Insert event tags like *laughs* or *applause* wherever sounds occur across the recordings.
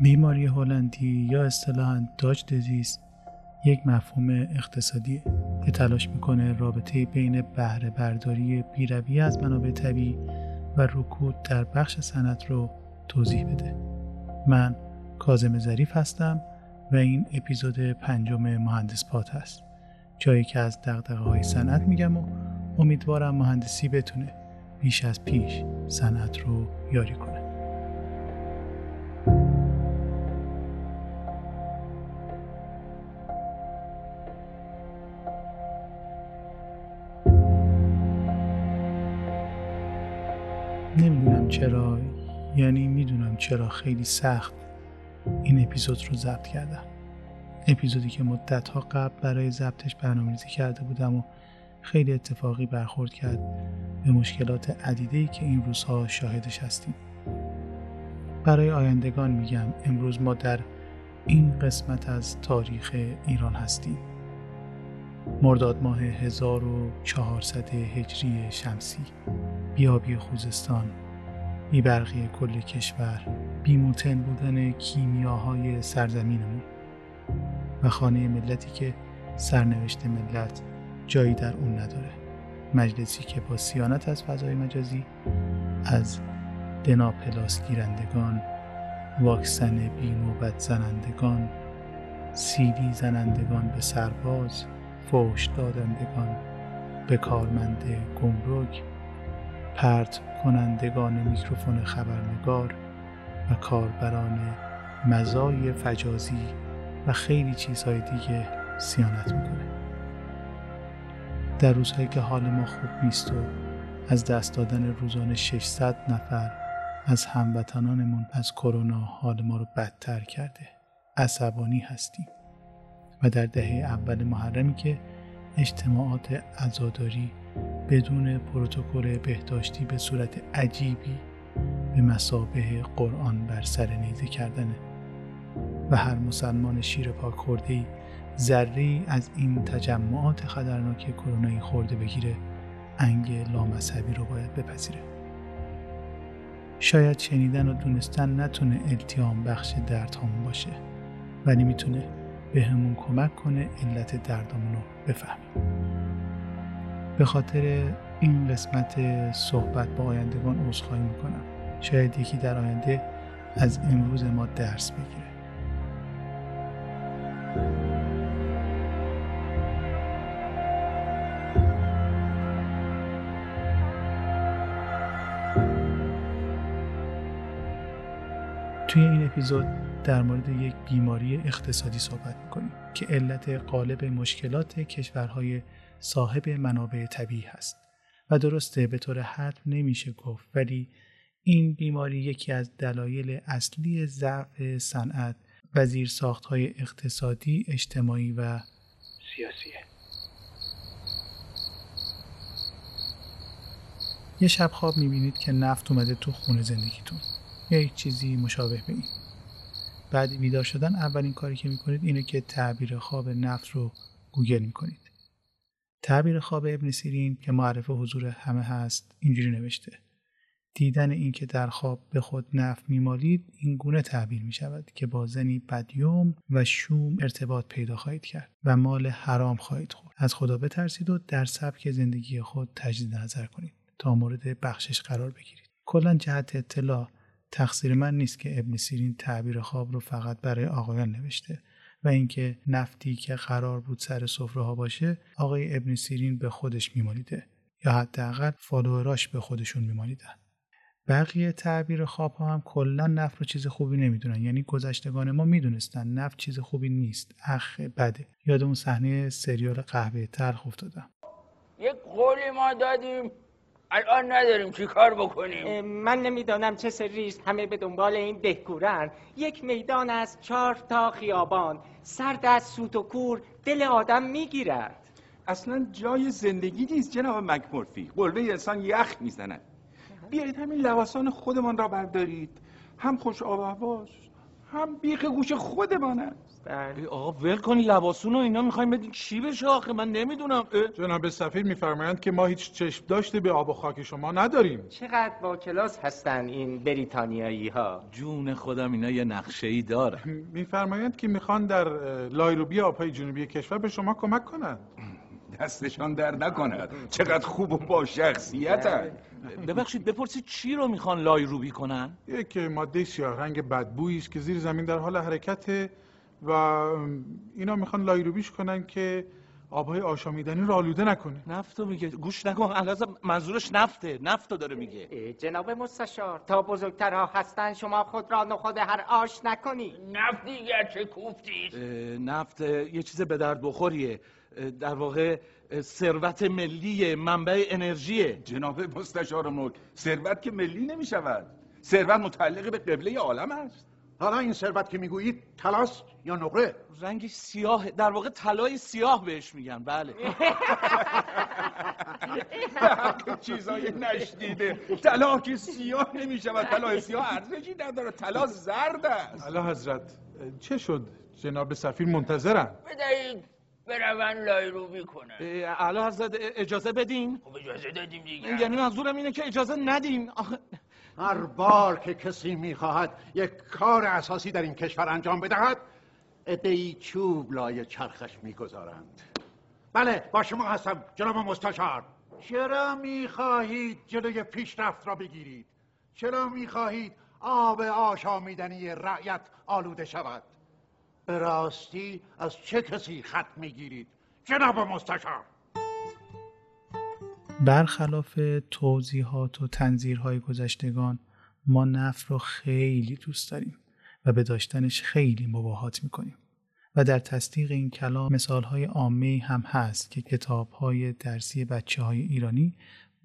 بیماری هلندی یا اصطلاحا داج دزیز یک مفهوم اقتصادی که تلاش می‌کنه رابطه بین بهره برداری بیروی از منابع طبیعی و رکود در بخش صنعت رو توضیح بده. من کازم ظریف هستم و این اپیزود پنجم مهندس پات هست. جایی که از دقدقه های صنعت میگم و امیدوارم مهندسی بتونه بیش از پیش صنعت رو یاری کنه. چرا؟ یعنی می‌دونم چرا خیلی سخت این اپیزود رو ضبط کردم. اپیزودی که مدت ها قبل برای ضبطش برنامه‌ریزی کرده بودم و خیلی اتفاقی برخورد کرد به مشکلات عدیده که این روزها شاهدش هستیم. برای آیندگان میگم امروز ما در این قسمت از تاریخ ایران هستیم. مرداد ماه 1400 هجری شمسی بیابی خوزستان. بیبرقی کل کشور بیموتن بودن کیمیاهای سرزمینمون و خانه ملتی که سرنوشت ملت جایی در اون نداره. مجلسی که با سیانت از فضای مجازی از دنا پلاس گیرندگان واکسن بی نوبت زنندگان سیدی زنندگان به سرباز فوش دادندگان به کارمند گمرک پرت کنندگان میکروفون خبرنگار و کاربران مزای فجازی و خیلی چیزهای دیگه سیانت می‌کنه. در روزهایی که حال ما خوب نیست و از دست دادن روزانه 600 نفر از هموطنانمون از کرونا حال ما رو بدتر کرده عصبانی هستیم. و در دهه اول محرمی که اجتماعات عزاداری بدون پروتکل بهداشتی به صورت عجیبی به مسابه قرآن بر سر نیزه کردنه. و هر مسلمان شیر پاک خورده ای از این تجمعات خطرناک کرونایی خورده بگیره انگ لامذهبی رو باید بپذیره. شاید شنیدن و دونستن نتونه التیام بخش دردهامون باشه ولی می‌تونه به همون کمک کنه علت دردامون رو بفهمیم به خاطر این قسمت صحبت با آیندگان عذرخواهی می‌کنم. شاید یکی در آینده از امروز ما درس بگیره. توی این اپیزود در مورد یک بیماری اقتصادی صحبت می‌کنیم. که علت قالب مشکلات کشورهای صاحب منابع طبیعی هست و درسته به طور حتم نمیشه گفت ولی این بیماری یکی از دلایل اصلی ضعف صنعت و های اقتصادی، اجتماعی و سیاسیه. یه شب خواب می‌بینید که نفت اومده تو خونه زندگیتون یا یک چیزی مشابه به این. بعد بیدار شدن اولین کاری که می‌کنید اینه که تعبیر خواب نفت رو گوگل می‌کنید. تعبیر خواب ابن سیرین که معرف حضور همه هست اینجوری نوشته. دیدن اینکه در خواب به خود نفت میمالید این گونه تعبیر می شود که با زنی بدیوم و شوم ارتباط پیدا خواهید کرد و مال حرام خواهید خورد. از خدا بترسید و در سبک زندگی خود تجدید نظر کنید تا مورد بخشش قرار بگیرید. کلا جهت اطلاع تقصیر من نیست که ابن سیرین تعبیر خواب رو فقط برای آقایان نوشته و اینکه نفتی که قرار بود سر سفره ها باشه آقای ابن سیرین به خودش میمالیده یا حداقل فالووراش به خودشون میمالیدن. بقیه تعبیر خواب ها هم کلا نفت رو چیز خوبی نمی‌دونن. یعنی گذشتگان ما می‌دونستن نفت چیز خوبی نیست. اخ بده. یاد اون صحنه سریال قهوه تلخ افتادم. یک قولی ما دادیم. الان نداریم چی کار بکنیم؟ من نمی‌دانم چه سریست همه به دنبال این دهکورن یک میدان از چهار تا خیابان. سرد از سوت و کور دل آدم می‌گیرد. اصلا جای زندگی نیست جناب مکمورفی. قلبه انسان یخ می‌زند. بیایید همین لباسان خودمان را بردارید. هم خوش آب هم بیخ گوش خودمان است بله. آقا ول کنی لباسون و اینا می‌خوایم بدین چی بشه آخه؟ من نمی‌دونم. جناب سفیر میفرمایند که ما هیچ چشم داشته به آب و خاک شما نداریم. چقدر با کلاس هستن این بریتانیایی ها جون خودم اینا یه نقشه ای داره میفرمایند که می‌خوان در لایروبی آبهای جنوبی کشور به شما کمک کنند. دستشان در نکند. چقدر خوب و با شخصیت ببخشید بپرسید چی رو می‌خوان لای روبی کنن؟ یک ماده سیاه رنگ بدبویی است که زیر زمین در حال حرکته و اینا می‌خوان لایروبیش کنن که آبهای آشامیدنی رو آلوده نکنه. نفتو میگه. گوش نکن الازم منظورش نفته. نفتو داره میگه. جناب مستشار تا بزرگترها هستن شما خود را نخود هر آش نکنی. نفت دیگر چه کوفتید اه، نفت یه چیز به درد بخوریه. در واقع ثروت ملی منبع انرژیه. جناب مستشار ملک ثروت که ملی نمی شود ثروت متعلق به قبله عالم است. حالا این ثروت که می‌گویید تلاست یا نقره؟ رنگش سیاه در واقع طلای سیاه بهش میگن. بله. *laughs* چیزای نشدیده طلا که سیاه نمی شود طلا سیاه ارزشی نداره. طلا زرد است. اعلی حضرت چه شد؟ جناب سفیر منتظرن بدهید برون لایروبی کنن اعلی حضرت اجازه بدین؟ خب اجازه دادیم دیگه. یعنی منظورم اینه که اجازه ندین. آخه هر بار که کسی می‌خواهد یک کار اساسی در این کشور انجام بدهد ادهی چوب لای چرخش می‌گذارند. بله با شما هستم جناب مستشار. چرا می‌خواهید جلوی پیشرفت را بگیرید؟ چرا می‌خواهید آب آشامیدنی رعیت آلوده شود؟ به راستی از چه کسی خط می‌گیرید؟ جناب مستشار! برخلاف توضیحات و تنظیرهای گذشتگان ما نفت رو خیلی دوست داریم و به داشتنش خیلی مباهات می‌کنیم. و در تصدیق این کلام مثالهای عامه هم هست که کتابهای درسی بچه های ایرانی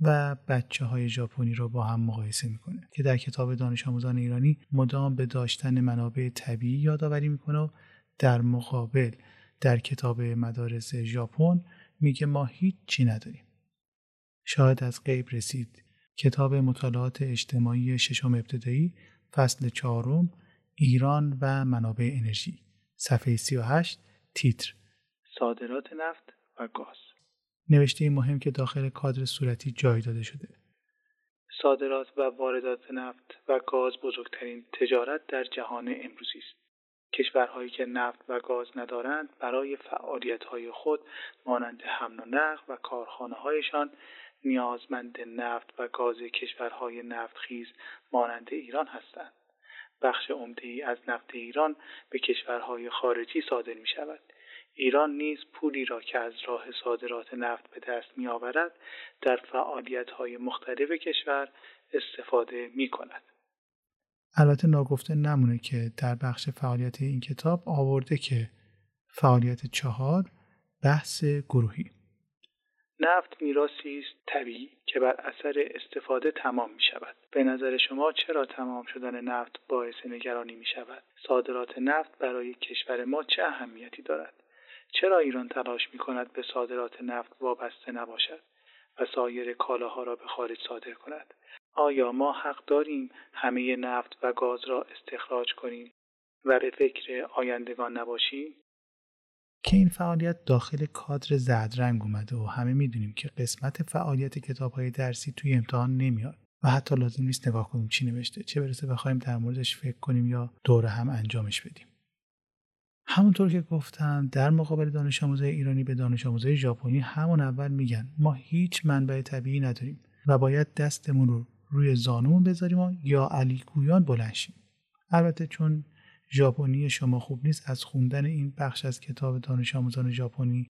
و بچه های ژاپنی رو با هم مقایسه می‌کنه که در کتاب دانش آموزان ایرانی مدام به داشتن منابع طبیعی یادآوری می‌کنه و در مقابل در کتاب مدارس ژاپن میگه ما هیچی نداریم. شاهد از غیب رسید. کتاب مطالعات اجتماعی ششم ابتدایی فصل چهارم ایران و منابع انرژی. صفحه 38 تیتر. صادرات نفت و گاز. نوشته مهم که داخل کادر صورتی جای داده شده. صادرات و واردات نفت و گاز بزرگترین تجارت در جهان امروزی است. کشورهایی که نفت و گاز ندارند برای فعالیت‌های خود مانند حمل و نقل و کارخانه‌هایشان نیازمند نفت و گاز کشورهای نفتخیز مانند ایران هستند. بخش عمده‌ای از نفت ایران به کشورهای خارجی صادر می شود. ایران نیز پولی را که از راه صادرات نفت به دست می آورد در فعالیت‌های مختلف کشور استفاده می کند. البته ناگفته نمونه که در بخش فعالیت این کتاب آورده که فعالیت چهار بحث گروهی نفت میراثی است طبیعی که بر اثر استفاده تمام می شود. به نظر شما چرا تمام شدن نفت باعث نگرانی می شود؟ صادرات نفت برای کشور ما چه اهمیتی دارد؟ چرا ایران تلاش می کند به صادرات نفت وابسته نباشد و سایر کالاها را به خارج صادر کند؟ آیا ما حق داریم همه نفت و گاز را استخراج کنیم و به فکر آیندگان نباشیم؟ که این فعالیت داخل کادر زدرنگ اومده و همه می‌دونیم که قسمت فعالیت کتاب های درسی توی امتحان نمیاد و حتی لازم نیست نگاه کنیم چی نوشته چه برسه بخوایم در موردش فکر کنیم یا دوره هم انجامش بدیم. همونطور که گفتم در مقابل دانش آموزای ایرانی به دانش آموزای ژاپنی همون اول میگن ما هیچ منبع طبیعی نداریم و باید دستمون رو روی زانومون بذاریم و یا علی گویان بلند شیم. البته چون ژاپنی شما خوب نیست از خوندن این بخش از کتاب دانش آموزان ژاپنی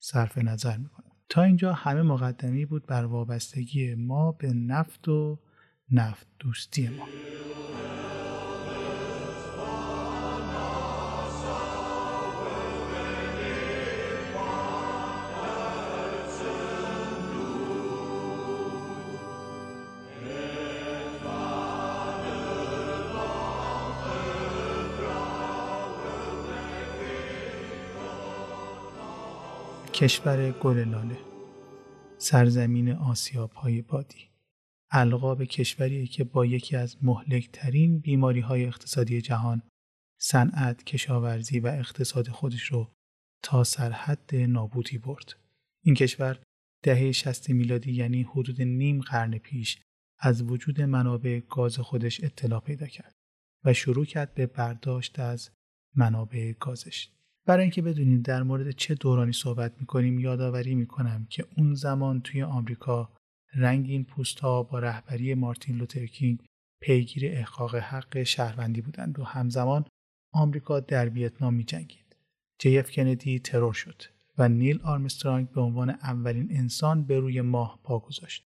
صرف نظر می‌کنم. تا اینجا همه مقدمی بود بر وابستگی ما به نفت و نفت دوستی ما. کشور گل لاله سرزمین آسیاب های بادی القاب کشوری که با یکی از مهلکترین بیماری های اقتصادی جهان صنعت، کشاورزی و اقتصاد خودش رو تا سرحد نابودی برد. این کشور دهه 60 میلادی یعنی حدود نیم قرن پیش از وجود منابع گاز خودش اطلاع پیدا کرد و شروع کرد به برداشت از منابع گازش. برای اینکه بدونیم در مورد چه دورانی صحبت می‌کنیم یادآوری می‌کنم که اون زمان توی آمریکا رنگین پوستها با رهبری مارتین لوترکینگ پیگیر احقاق حق شهروندی بودند و همزمان آمریکا در ویتنام می جنگید. جی اف کندی ترور شد و نیل آرمسترانگ به عنوان اولین انسان به روی ماه پا گذاشت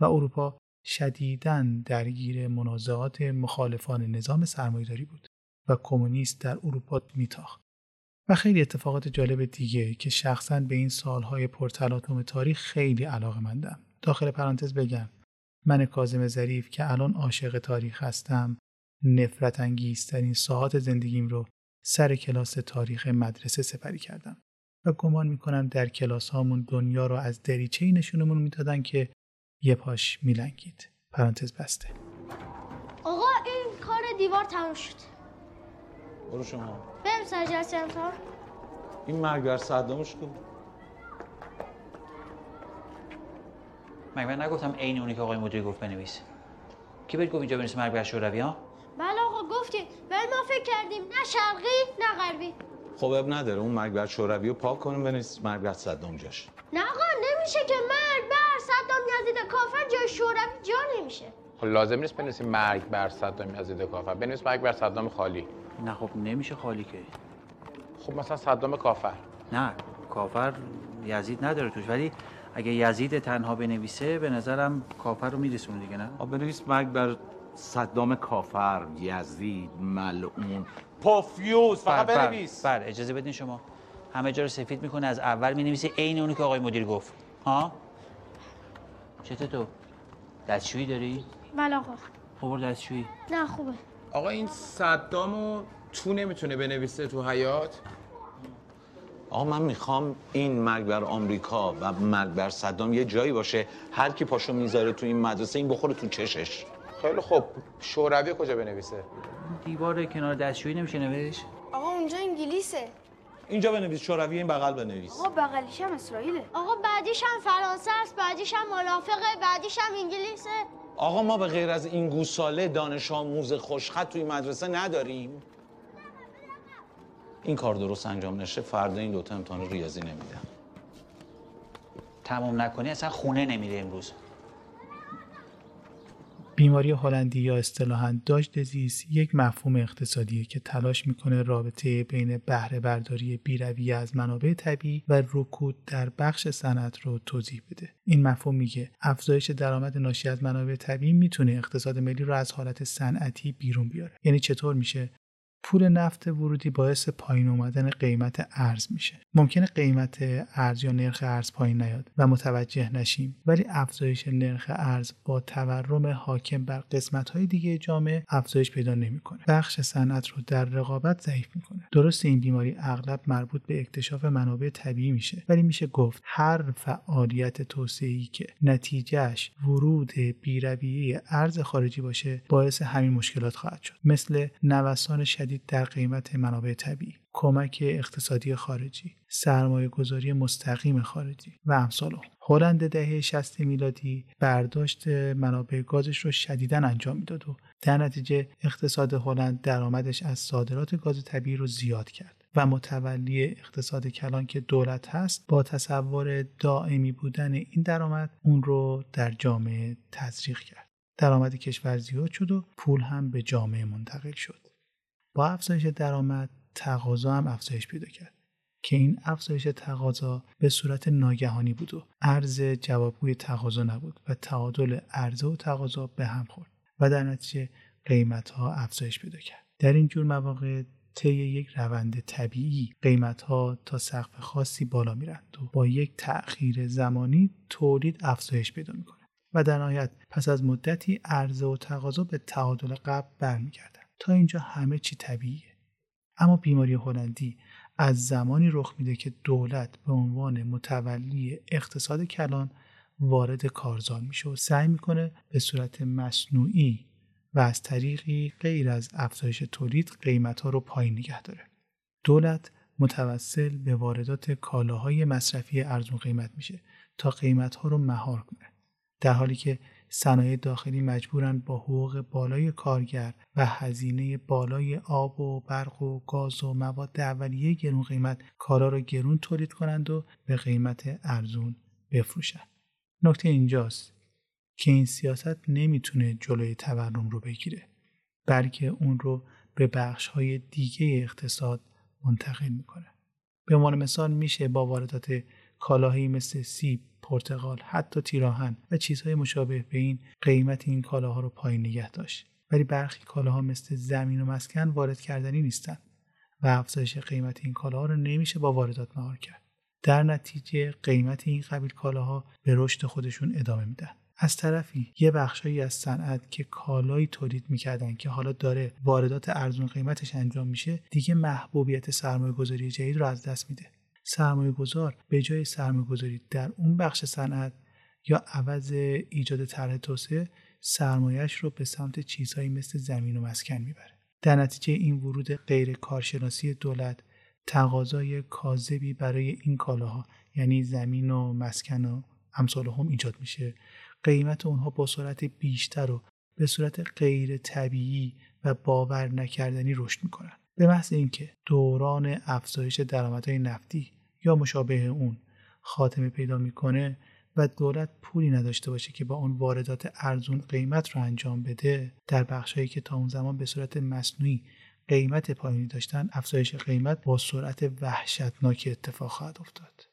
و اروپا شدیداً درگیر منازعات مخالفان نظام سرمایهداری بود و کمونیست در اروپا میتاخت. و خیلی اتفاقات جالب دیگه که شخصا به این سالهای پرتلاطم تاریخ خیلی علاقه مندم. داخل پرانتز بگم من کازم ظریف که الان عاشق تاریخ هستم نفرت انگیزترین ساعات زندگیم رو سر کلاس تاریخ مدرسه سپری کردم و گمان می‌کنم در کلاس هامون دنیا رو از دریچه نشونمون می‌دادن که یه پاش میلنگید. پرانتز بسته. آقا این کار دیوار تموم شد. برو شما. بریم سر جلسه امتحان این مرگ صدامش کن. مگه من نگفتم عین اونی که آقای مدیر گفت بنویس؟ کی بهت گفت اینجا بنویس مرگ بر شوروی ها؟ بله آقا گفتیم ولی ما فکر کردیم نه شرقی نه غربی. خب اب نداره. اون مرگ بر شوروی رو پاک کنیم بنویس مرگ بر صدام جاش. نه آقا نمیشه که مرگ بر صدام یزید کافر جای شوروی جا نمیشه. خب لازم نیست بنویسیم مرگ بر صدام یزید کافر. بنویس مرگ بر صدام خالی. نه خب نمیشه خالی که. خب مثلا صدام کافر. نه کافر یزید نداره توش ولی اگه یزید تنها بنویسه به نظرم کافر رو میرسونه دیگه نه؟ بنویس مرگ بر صدام کافر یزید ملعون پافیوز فقط بر- بر- بنویس. بر اجازه بدین شما همه جا رو سفید می‌کنه از اول می‌نویسه عین اونی که آقای مدیر گفت. ها؟ چته تو؟ دستشویی داری؟ بله آقا. خب برو دستشویی. نه خوبه. آقا این صدامو تو نمی‌تونه بنویسه تو حیات آقا من می‌خوام این مرگ بر آمریکا و مرگ بر صدام یه جایی باشه. هر کی پاشو می‌ذاره تو این مدرسه این بخوره تو چشش. خیلی خب شوروی کجا بنویسه؟ دیوار کنار دستشویی نمیشه نوشت؟ آقا اونجا انگلیسه. اینجا بنویس شوروی این بغل بنویس. آقا بغلیش هم اسرائیله. آقا بعدیش هم فرانسه است بعدیش هم منافقه بعدیش هم انگلیسه. آقا ما به غیر از این گوساله دانش آموز خوشخط توی مدرسه نداریم. این کار درست انجام نشه فردا این دوتا امتحان ریاضی نمیدم تموم نکنی اصلا خونه نمیره امروز. بیماری هلندی یا اصطلاحاً داج دزیز یک مفهوم اقتصادیه که تلاش می‌کنه رابطه بین بهره برداری بیرویه از منابع طبیعی و رکود در بخش صنعت رو توضیح بده. این مفهوم میگه افزایش درآمد ناشی از منابع طبیعی می‌تونه اقتصاد ملی رو از حالت صنعتی بیرون بیاره. یعنی چطور میشه؟ پول نفت ورودی باعث پایین اومدن قیمت ارز میشه. ممکنه قیمت ارز یا نرخ ارز پایین نیاد و متوجه نشیم. ولی افزایش نرخ ارز با تورم حاکم بر قسمت های دیگه جامعه افزایش پیدا نمی‌کنه. بخش صنعت رو در رقابت ضعیف می‌کنه. درست این بیماری اغلب مربوط به اکتشاف منابع طبیعی میشه. ولی میشه گفت هر فعالیت توسعه‌ای که نتیجهش ورود بیرویه ارز خارجی باشه باعث همین مشکلات خواهد شد. مثل نوسان شدید در قیمت منابع طبیعی کمک اقتصادی خارجی سرمایه گذاری مستقیم خارجی و امثال هلند دهه 60 میلادی برداشت منابع گازش رو شدیدا انجام می‌داد و در نتیجه اقتصاد هلند درآمدش از صادرات گاز طبیعی رو زیاد کرد و متولی اقتصاد کلان که دولت هست با تصور دائمی بودن این درآمد اون رو در جامعه تزریق کرد. درآمد کشور زیاد شد و پول هم به جامعه منتقل شد. با افزایش درآمد تقاضا هم افزایش پیدا کرد که این افزایش تقاضا به صورت ناگهانی بود و عرض جوابگوی تقاضا نبود و تعادل عرضه و تقاضا به هم خورد و در نتیجه قیمت ها افزایش پیدا کرد. در این جور مواقع طی یک روند طبیعی قیمت ها تا سقف خاصی بالا میرند و با یک تأخیر زمانی تولید افزایش پیدا می‌کنه و در نهایت پس از مدتی عرضه و تقاضا به تعادل قبل برمیگردن تا اینجا همه چی طبیعیه اما بیماری هلندی از زمانی رخ میده که دولت به عنوان متولی اقتصاد کلان وارد کارزار میشه و سعی می‌کنه به صورت مصنوعی و از طریقی غیر از افزایش تولید قیمت ها رو پایین نگه داره. دولت متوسل به واردات کالاهای مصرفی ارزون قیمت میشه تا قیمت ها رو مهار کنه. در حالی که صنایع داخلی مجبورن با حقوق بالای کارگر و هزینه بالای آب و برق و گاز و مواد اولیه گرون قیمت کالا را گرون تولید کنند و به قیمت ارزون بفروشند. نکته اینجاست که این سیاست نمی‌تونه جلوی تورم رو بگیره بلکه اون رو به بخش های دیگه اقتصاد منتقل می‌کنه. به عنوان مثال میشه با واردات کالاهایی مثل سیب، پرتقال، حتی تیراهن و چیزهای مشابه به این قیمت این کالاها رو پایین نگه داشت. ولی برخی کالاها مثل زمین و مسکن وارد کردنی نیستن و افزایش قیمت این کالاها رو نمیشه با واردات مهار کرد. در نتیجه قیمت این قبیل کالاها به رشد خودشون ادامه میدن. از طرفی یه بخشهایی از صنعت که کالایی تولید می‌کردن که حالا داره واردات ارزون قیمتش انجام میشه دیگه محبوبیت سرمایه گذاری جدید رو از دست میده سرمایه گذار به جای سرمایه گذاری در اون بخش صنعت یا عوض ایجاد طرح توسعه سرمایهش رو به سمت چیزهایی مثل زمین و مسکن می‌بره. در نتیجه این ورود غیر کارشناسی دولت تقاضای کاذبی برای این کالاها یعنی زمین و مسکن و امثال هم ایجاد میشه. قیمت اونها با سرعت بیشتر و به صورت غیر طبیعی و باور نکردنی رشد می‌کنن. به محض اینکه دوران افزایش درآمدهای نفتی یا مشابه اون خاتمه پیدا می‌کنه و دولت پولی نداشته باشه که با اون واردات ارزون قیمت رو انجام بده در بخشهایی که تا اون زمان به صورت مصنوعی قیمت پایینی داشتن افزایش قیمت با سرعت وحشتناکی اتفاق خواهد افتاد.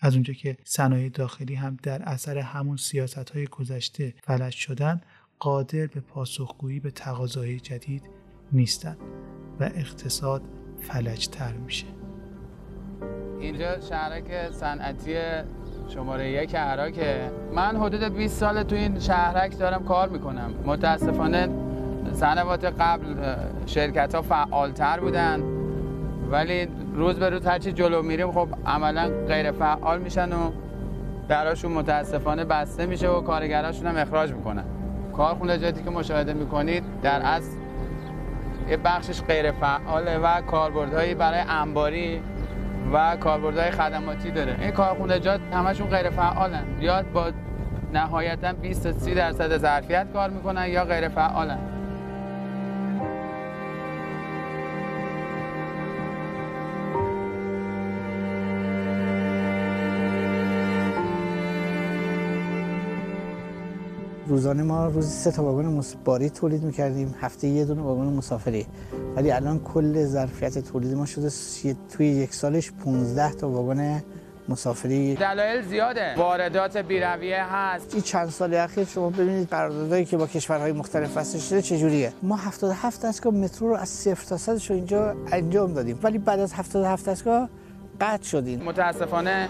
از اونجا که صنایع داخلی هم در اثر همون سیاست های گذشته فلج شدن قادر به پاسخگویی به تقاضای جدید نیستند و اقتصاد فلجتر میشه. اینجا شهرک صنعتی شماره یک عراقه من حدود 20 سال تو این شهرک دارم کار می‌کنم. متاسفانه سنوات قبل شرکت ها فعالتر بودن. ولی روز به روز هرچی جلو میریم خب عملا غیر فعال میشن و دراشون متاسفانه بسته میشه و کارگراشون هم اخراج می‌کنن. کارخونه جدی که مشاهده می‌کنید در اصل یه بخشش غیر فعاله و کاربردهایی برای انباری و کاربردهای خدماتی داره. این کارخونجات همشون غیر فعالن. یا با نهایتا 20 تا 30 درصد ظرفیت کار می‌کنن یا غیر فعالن. روزانه ما روزی سه تا واگن باری تولید می‌کردیم. هفته یه دونه واگن مسافری. ولی الان کل ظرفیت تولید ما شده توی یک سالش 15 تا واگن مسافری. دلایل زیاده. واردات بیرویه هست. این چند سال اخیر شما ببینید قراردادایی که با کشورهای مختلف بسته شده چجوریه ما 77 دستگاه مترو رو از صفر تا صدش رو اینجا انجام دادیم. ولی بعد از 77 دستگاه قطع شدیم. متاسفانه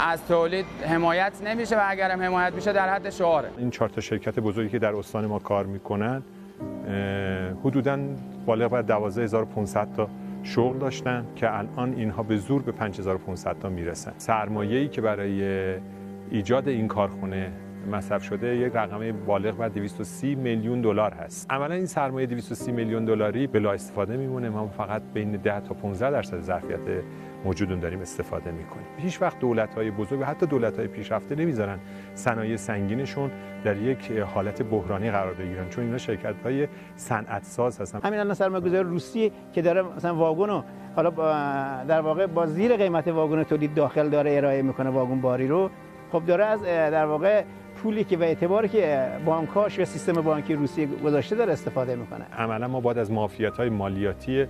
از تولید حمایت نمیشه و اگر هم حمایت میشه در حد شعاره. این چهار تا شرکت بزرگی که در استان ما کار می‌کنن حدودا بالغ بر 12500 تا شغل داشتن که الان اینها به زور به 5500 تا می‌رسن. سرمایه‌ای که برای ایجاد این کارخونه مصرف شده یک رقم بالغ بر 230 میلیون دلار هست. عملا این سرمایه 230 میلیون دلاری بلا استفاده میمونه ما فقط بین 10 تا 15 درصد ظرفیت موجودون داریم استفاده می‌کنیم. هیچ وقت دولت های بزرگ و حتی دولت های پیشرفته نمی‌ذارن صنایع سنگینشون در یک حالت بحرانی قرار بگیرن چون اینا شرکت های صنعت ساز هستن. همین الان سرمایه‌گذار روسی که داره مثلا واگن حالا در واقع با زیر قیمت واگن تولید داخل داره ارائه می‌کنه واگن باری رو. خب داره از در واقع پولی که و اعتباری که بانکاش یا سیستم بانکی روسیه گذاشته داره استفاده می‌کنه. عملا ما باید از مافیات های مالیاتی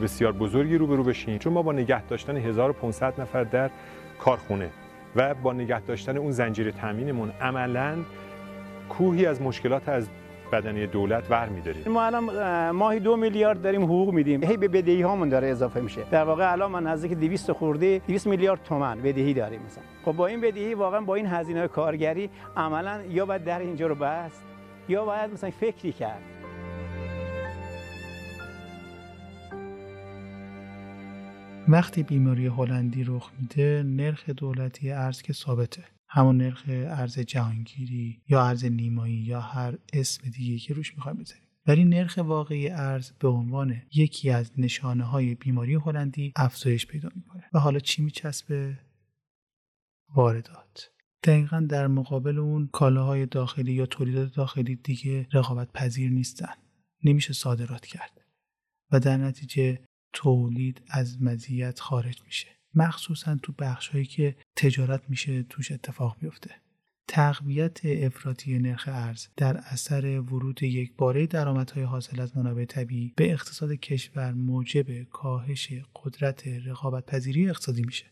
بسیار بزرگی روبرو بشیم چون ما با نگه داشتن 1500 نفر در کارخونه و با نگه داشتن اون زنجیره تامینمون عملا کوهی از مشکلات از بدنی دولت ور میداریم. ما الان ماهی دو میلیارد داریم حقوق میدیم. هی به بدهی هامون داره اضافه میشه. در واقع الان ما نزدیک 200 خورده 200 میلیارد تومان بدهی داریم مثلا. خب با این بدهی واقعا با این هزینه کارگری عملا یا باید در اینجا رو بست یا باید مثلا فکری کرد. وقتی بیماری هلندی رخ میده نرخ دولتی ارز که ثابته. همون نرخ ارز جهانگیری یا ارز نیمایی یا هر اسم دیگه که روش می‌خوایم بذاریم. ولی نرخ واقعی ارز به عنوان یکی از نشانه های بیماری هلندی افزایش پیدا می‌کنه. و حالا چی میچسبه؟ واردات. دقیقا در مقابل اون کالاهای داخلی یا تولیدات داخلی دیگه رقابت پذیر نیستن. نمیشه صادرات کرد. و در نتیجه تولید از مزیت خارج میشه. مخصوصا تو بخش هایی که تجارت میشه توش اتفاق بیفته تقویت افراطی نرخ ارز در اثر ورود یک باره درآمدهای حاصل از منابع طبیعی به اقتصاد کشور موجب کاهش قدرت رقابت پذیری اقتصادی میشه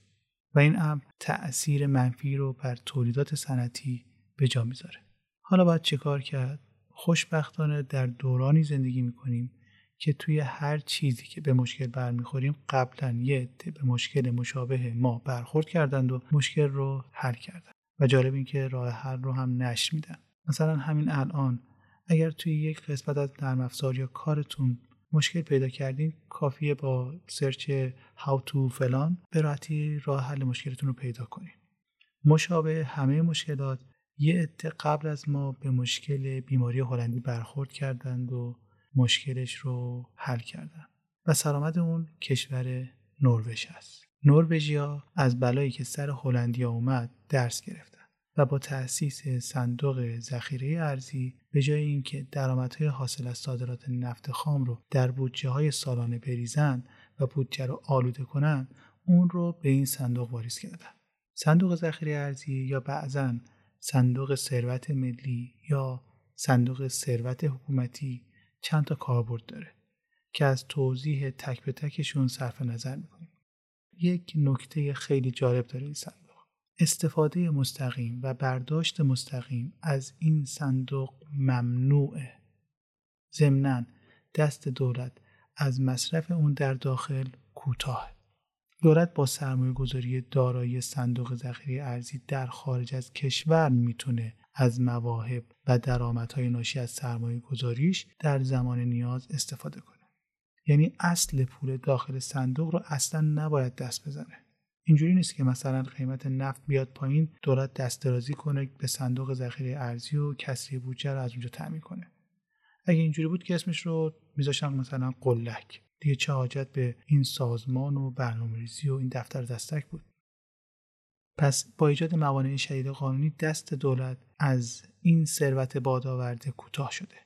و این امر تأثیر منفی رو بر تولیدات صنعتی به جا می‌ذاره. حالا باید چیکار کرد؟ خوشبختانه در دورانی زندگی می‌کنیم که توی هر چیزی که به مشکل برمیخوریم قبلا یه عده به مشکل مشابه ما برخورد کردند و مشکل رو حل کردن و جالب این که راه حل رو هم نشر میدن. مثلا همین الان اگر توی یک قسمت از نرم افزار یا کارتون مشکل پیدا کردین کافیه با سرچ how to فلان به راحتی راه حل مشکلتون رو پیدا کنین. مشابه همه مشکلات یه عده قبل از ما به مشکل بیماری هلندی برخورد کردند و مشکلش رو حل کردن. و سرآمد اون کشور نروژ است نروژیا از بلایی که سر هلندیا اومد درس گرفتن و با تأسیس صندوق ذخیره ارزی به جای اینکه درآمدهای حاصل از صادرات نفت خام رو در بودجه های سالانه بریزن و بودجه رو آلوده کنن اون رو به این صندوق واریز کردن. صندوق ذخیره ارزی یا بعضا صندوق ثروت ملی یا صندوق ثروت حکومتی چند تا کاربرد داره که از توضیح تک به تکشون صرف نظر می‌کنیم. یک نکته خیلی جالب داره این صندوق. استفاده مستقیم و برداشت مستقیم از این صندوق ممنوعه. ضمنا دست دولت از مصرف اون در داخل کوتاه. دولت با سرمایه گذاری دارایی صندوق ذخیره ارزی در خارج از کشور می‌تونه از مواهب و درآمدهای ناشی از سرمایه گذاریش در زمان نیاز استفاده کنه. یعنی اصل پول داخل صندوق رو اصلا نباید دست بزنه. اینجوری نیست که مثلا قیمت نفت بیاد پایین دولت دست درازی کنه به صندوق ذخیره ارزی و کسری بودجه رو از اونجا تعمین کنه. اگه اینجوری بود که اسمش رو میذاشتن مثلا قلک. دیگه چه حاجت به این سازمان و برنامه‌ریزی و این دفتر دستک بود. پس با ایجاد موانع شدید قانونی دست دولت از این ثروت بادآورده کوتاه شده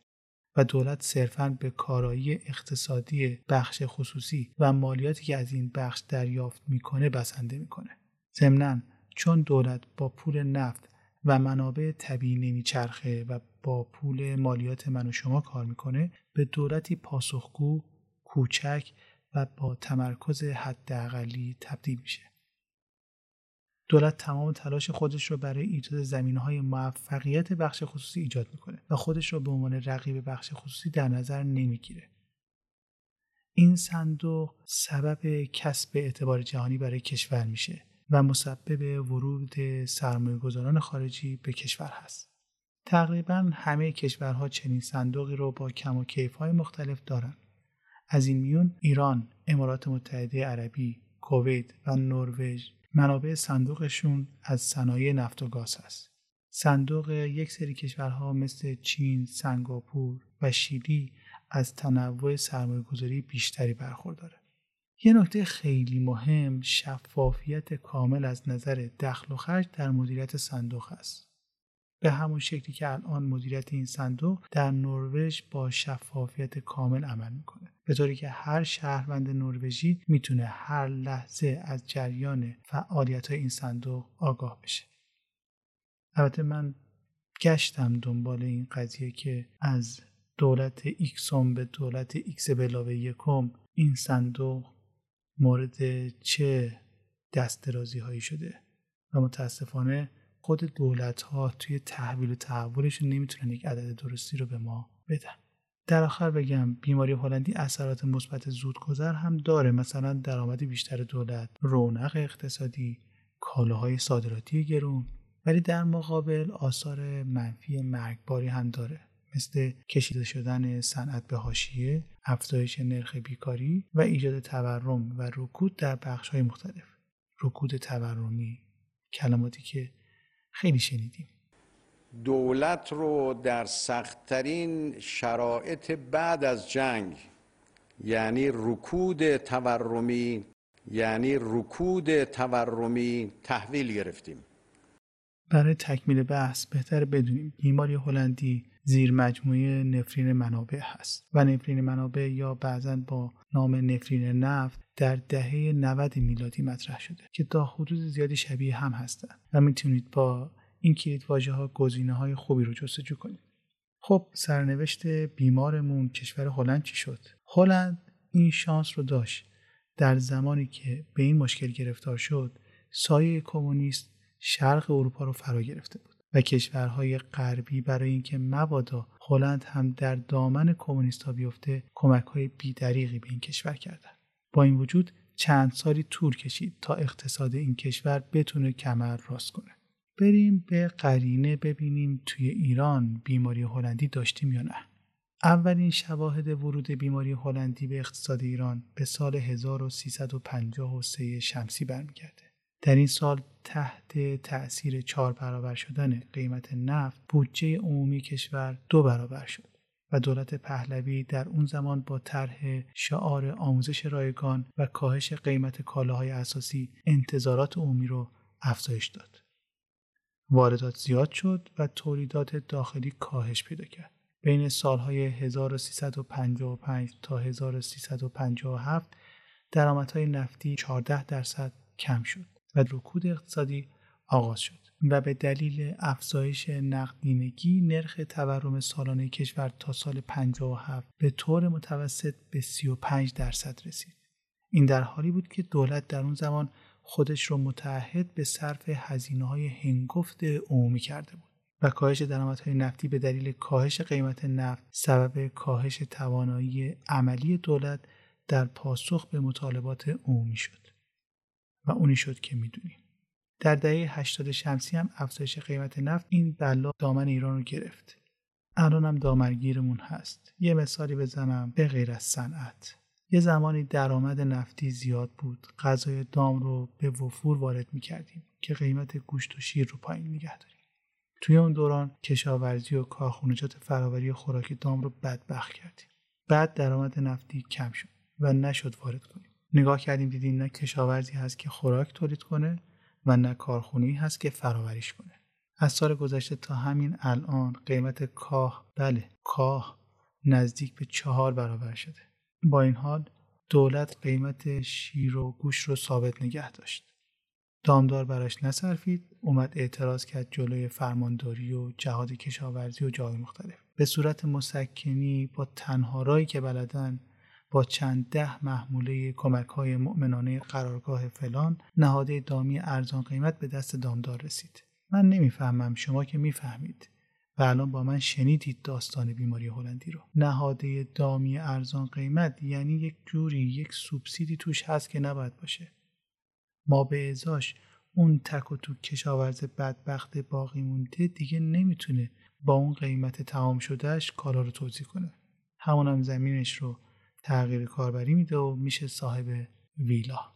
و دولت صرفا به کارایی اقتصادی بخش خصوصی و مالیاتی که از این بخش دریافت می‌کنه بسنده می‌کنه. ضمنا چون دولت با پول نفت و منابع طبیعی نمیچرخه و با پول مالیات من و شما کار می‌کنه به دولتی پاسخگو کوچک و با تمرکز حداقلی تبدیل میشه. دولت تمام تلاش خودش رو برای ایجاد زمین های موفقیت بخش خصوصی ایجاد می‌کنه و خودش رو به عنوان رقیب بخش خصوصی در نظر نمی‌گیره. این صندوق سبب کسب اعتبار جهانی برای کشور میشه و مسبب ورود سرمایه گذاران خارجی به کشور هست. تقریبا همه کشورها چنین صندوقی رو با کم و کیف های مختلف دارن. از این میون ایران، امارات متحده عربی، کویت و نروژ منابع صندوقشون از صنایع نفت و گاز هست. صندوق یک سری کشورها مثل چین، سنگاپور و شیلی از تنوع سرمایه‌گذاری بیشتری برخورداره. یه نکته خیلی مهم شفافیت کامل از نظر دخل و خرج در مدیریت صندوق است. به همون شکلی که الان مدیریت این صندوق در نروژ با شفافیت کامل عمل می‌کنه. به طوری که هر شهروند نروژی می‌تونه هر لحظه از جریان فعالیت های این صندوق آگاه بشه. البته من گشتم دنبال این قضیه که از دولت ایکسوم به دولت ایکس به علاوه یکم این صندوق مورد چه دست هایی شده؟ و متاسفانه خود دولت ها توی تحویل و تحولشون نمی‌تونن یک عدد درستی رو به ما بدن. در آخر بگم بیماری هلندی اثرات مثبت زودگذر هم داره. مثلا درآمد بیشتر دولت رونق اقتصادی کالاهای صادراتی گرون. ولی در مقابل آثار منفی مرگباری هم داره. مثل کشیده شدن صنعت به حاشیه افزایش نرخ بیکاری و ایجاد تورم و رکود در بخش های مختلف. رکود تورمی کلماتی که خیلی شنیدیم. دولت رو در سختترین شرایط بعد از جنگ یعنی رکود تورمی یعنی رکود تورمی تحویل گرفتیم. برای تکمیل بحث بهتر بدونیم بیماری هلندی زیر مجموعه نفرین منابع هست و نفرین منابع یا بعضا با نام نفرین نفت در دهه 90 میلادی مطرح شده که تا حدود زیادی شبیه هم هستند و می‌تونید با این کلید واژه ها گزینه های خوبی رو جستجو کنید. خب سرنوشت بیمارمون کشور هلند چی شد؟ هلند این شانس رو داشت. در زمانی که به این مشکل گرفتار شد سایه کمونیست شرق اروپا رو فرا گرفته بود. و کشورهای غربی برای اینکه مبادا هلند هم در دامن کمونیست ها بیفته کمک های بیدریقی به این کشور کردند با این وجود چند سالی طول کشید تا اقتصاد این کشور بتونه کمر راست کنه. بریم به قرینه ببینیم توی ایران بیماری هلندی داشتیم یا نه. اولین شواهد ورود بیماری هلندی به اقتصاد ایران به سال 1353 شمسی برمیگرده. در این سال تحت تأثیر چهار برابر شدن قیمت نفت بودجه عمومی کشور دو برابر شد و دولت پهلوی در اون زمان با طرح شعار آموزش رایگان و کاهش قیمت کالاهای اساسی انتظارات عمومی رو افزایش داد. واردات زیاد شد و تولیدات داخلی کاهش پیدا کرد. بین سالهای 1355 تا 1357 درآمدهای نفتی 14 درصد کم شد و رکود اقتصادی آغاز شد و به دلیل افزایش نقدینگی نرخ تورم سالانه کشور تا سال 57 به طور متوسط به 35 درصد رسید. این در حالی بود که دولت در اون زمان خودش رو متعهد به صرف هزینه های هنگفت عمومی کرده بود و کاهش درآمدهای نفتی به دلیل کاهش قیمت نفت سبب کاهش توانایی عملی دولت در پاسخ به مطالبات عمومی شد و اونی شد که می‌دونیم. در دهه 80 شمسی هم افزایش قیمت نفت این بلا دامن ایران رو گرفت. الان هم دامرگیرمون هست. یه مثالی بزنم به غیر از صنعت. یه زمانی درآمد نفتی زیاد بود. غذای دام رو به وفور وارد می‌کردیم که قیمت گوشت و شیر رو پایین نگه داریم. توی اون دوران کشاورزی و کارخونجات فراوری خوراک دام رو بدبخت کردیم. بعد درآمد نفتی کم شد و نشد وارد کنیم. نگاه کردیم دیدیم نه کشاورزی هست که خوراک تولید کنه و نه کارخونی هست که فراوریش کنه. از سال گذشته تا همین الان قیمت کاه بله کاه نزدیک به چهار برابر شده. با این حال دولت قیمت شیر و گوش رو ثابت نگه داشت. دامدار براش نصرفید اومد اعتراض کرد جلوی فرمانداری و جهاد کشاورزی و جای مختلف. به صورت مسکنی با تنها رایی که بلدن با چند ده محموله کمک های مؤمنانه قرارگاه فلان نهاده دامی ارزان قیمت به دست دامدار رسید. من نمی‌فهمم شما که می‌فهمید. و الان با من شنیدید داستان بیماری هلندی رو. نهاده دامی ارزان قیمت یعنی یک جوری یک سوبسیدی توش هست که نباید باشه. ما به ازاش اون تک و توک کشاورز بدبخت باقی مونده دیگه نمی‌تونه با اون قیمت تمام شدهش کالا رو توضیح کنه. همونم زمینش رو تغییر کاربری میده و میشه صاحب ویلا.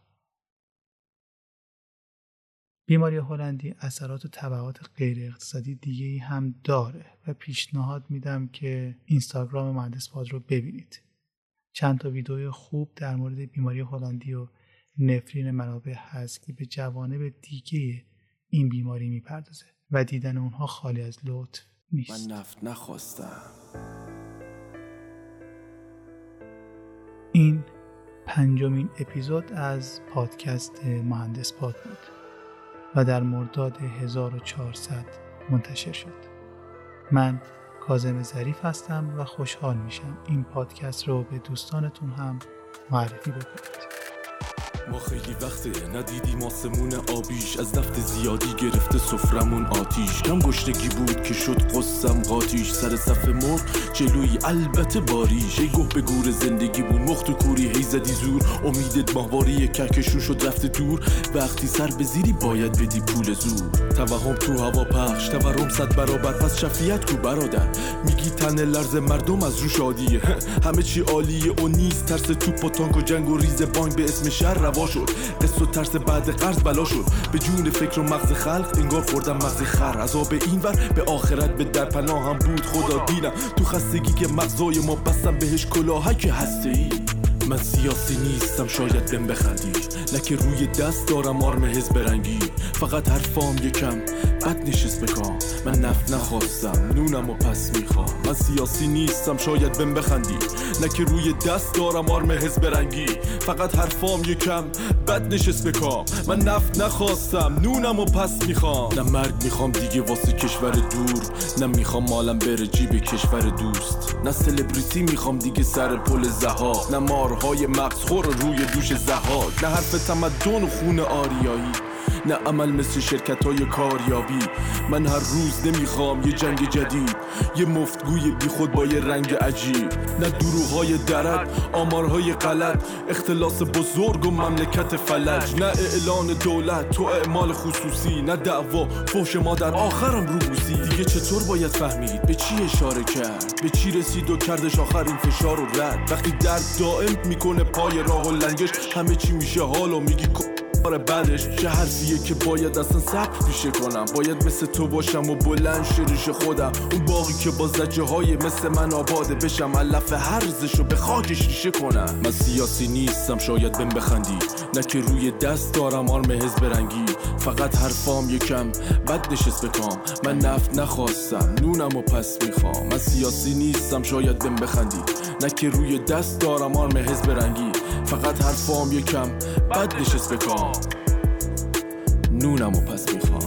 بیماری هلندی اثرات و طبعات غیر اقتصادی دیگه هم داره و پیشنهاد میدم که اینستاگرام مهندس پاد رو ببینید. چند تا ویدیو خوب در مورد بیماری هلندی و نفرین منابع هست که به جوانب دیگه این بیماری می‌پردازه و دیدن اونها خالی از لطف نیست. من نفت نخواستم. پنجمین اپیزود از پادکست مهندس پاد بود و در مرداد 1400 منتشر شد. من کازم ظریف هستم و خوشحال میشم این پادکست رو به دوستانتون هم معرفی بکنید. ما خیلی وقته ندیدیم آسمون آبیش. از نفت زیادی گرفته سفرمون آتیش. کم گشتگی بود که شد قصم قاتیش سر صف مرغ جلوی البته باریش. ای گه به گور زندگی بود. مخت و کوری هی زدی زور. امیدت ماهواری کهکشون شد رفته دور. وقتی سر به زیری باید بدی پول زور. توهم تو هوا پخش تورم صد برابر. پس شفیت کو برادر؟ میگی تن لرز مردم از رو شادیه *laughs* همه چی عالیه و نیست. ترس توپ و تانک و جنگ و ریز بانک به اسم شهر هوا شد. قصه و ترس بعد قرض بلا شد. به جون فکر و مغز خلق انگار خوردم مغز خر. عذاب اینور به آخرت به در پناه هم بود. خدا بینم تو خستگی که مغزای ما بستم بهش کلاهک هسته ای من سیاسی نیستم شاید بهم بخندی. نه که روی دست دارم آرم حزب رنگی. فقط حرفام یکم بد نشست بکام من نفت نخواستم نونم و پس می‌خوام. من سیاسی نیستم شاید بهم بخندی. نه که روی دست دارم آرم حزب رنگی. فقط حرفام یکم بد نشست بکام من نفت نخواستم نونم و پس می‌خوام. نه مرگ می‌خوام دیگه واسه کشور دور. نه می‌خوام مالم بره جیب کشور دوست. نه سلبریتی می‌خوام دیگه سر پل زها نه مارهای مغزخور روی دوش زهاد. نه حرف تمدن خون آریایی. نه عمل مثل شرکت های کاریابی. من هر روز نمی‌خوام یه جنگ جدید یه مفتگوی بی خود با یه رنگ عجیب. نه دروغ درد آمارهای غلط اختلاس بزرگ و مملکت فلج. نه اعلان دولت تو اعمال خصوصی نه دعوا فوش ما در آخرم روبوسی دیگه چطور باید فهمید؟ به چی اشاره کرد؟ به چی رسید و کردش آخر این فشار و رد؟ وقتی درد دائم می‌کنه پای راه و لنگش همه چی میشه حال و میگی کار بعدش چه حرفیه که باید اصلا سب پیشه کنم. باید مثل تو باشم و بلند شریش خودم. اون باقی که با زجه های مثل من آباده بشم. علف هرزشو به خاکش ریشه کنم. من سیاسی نیستم شاید بهم بخندی. نه که روی دست دارم آرم حزب رنگی. فقط حرفام یکم بد نشست بکام من نفت نخواستم نونم و پس می‌خوام. من سیاسی نیستم شاید بهم بخندی. نه که روی دست دارم آرم حزب رنگی. فقط حرفام یکم بد نشست بکام نونم و پس می‌خوام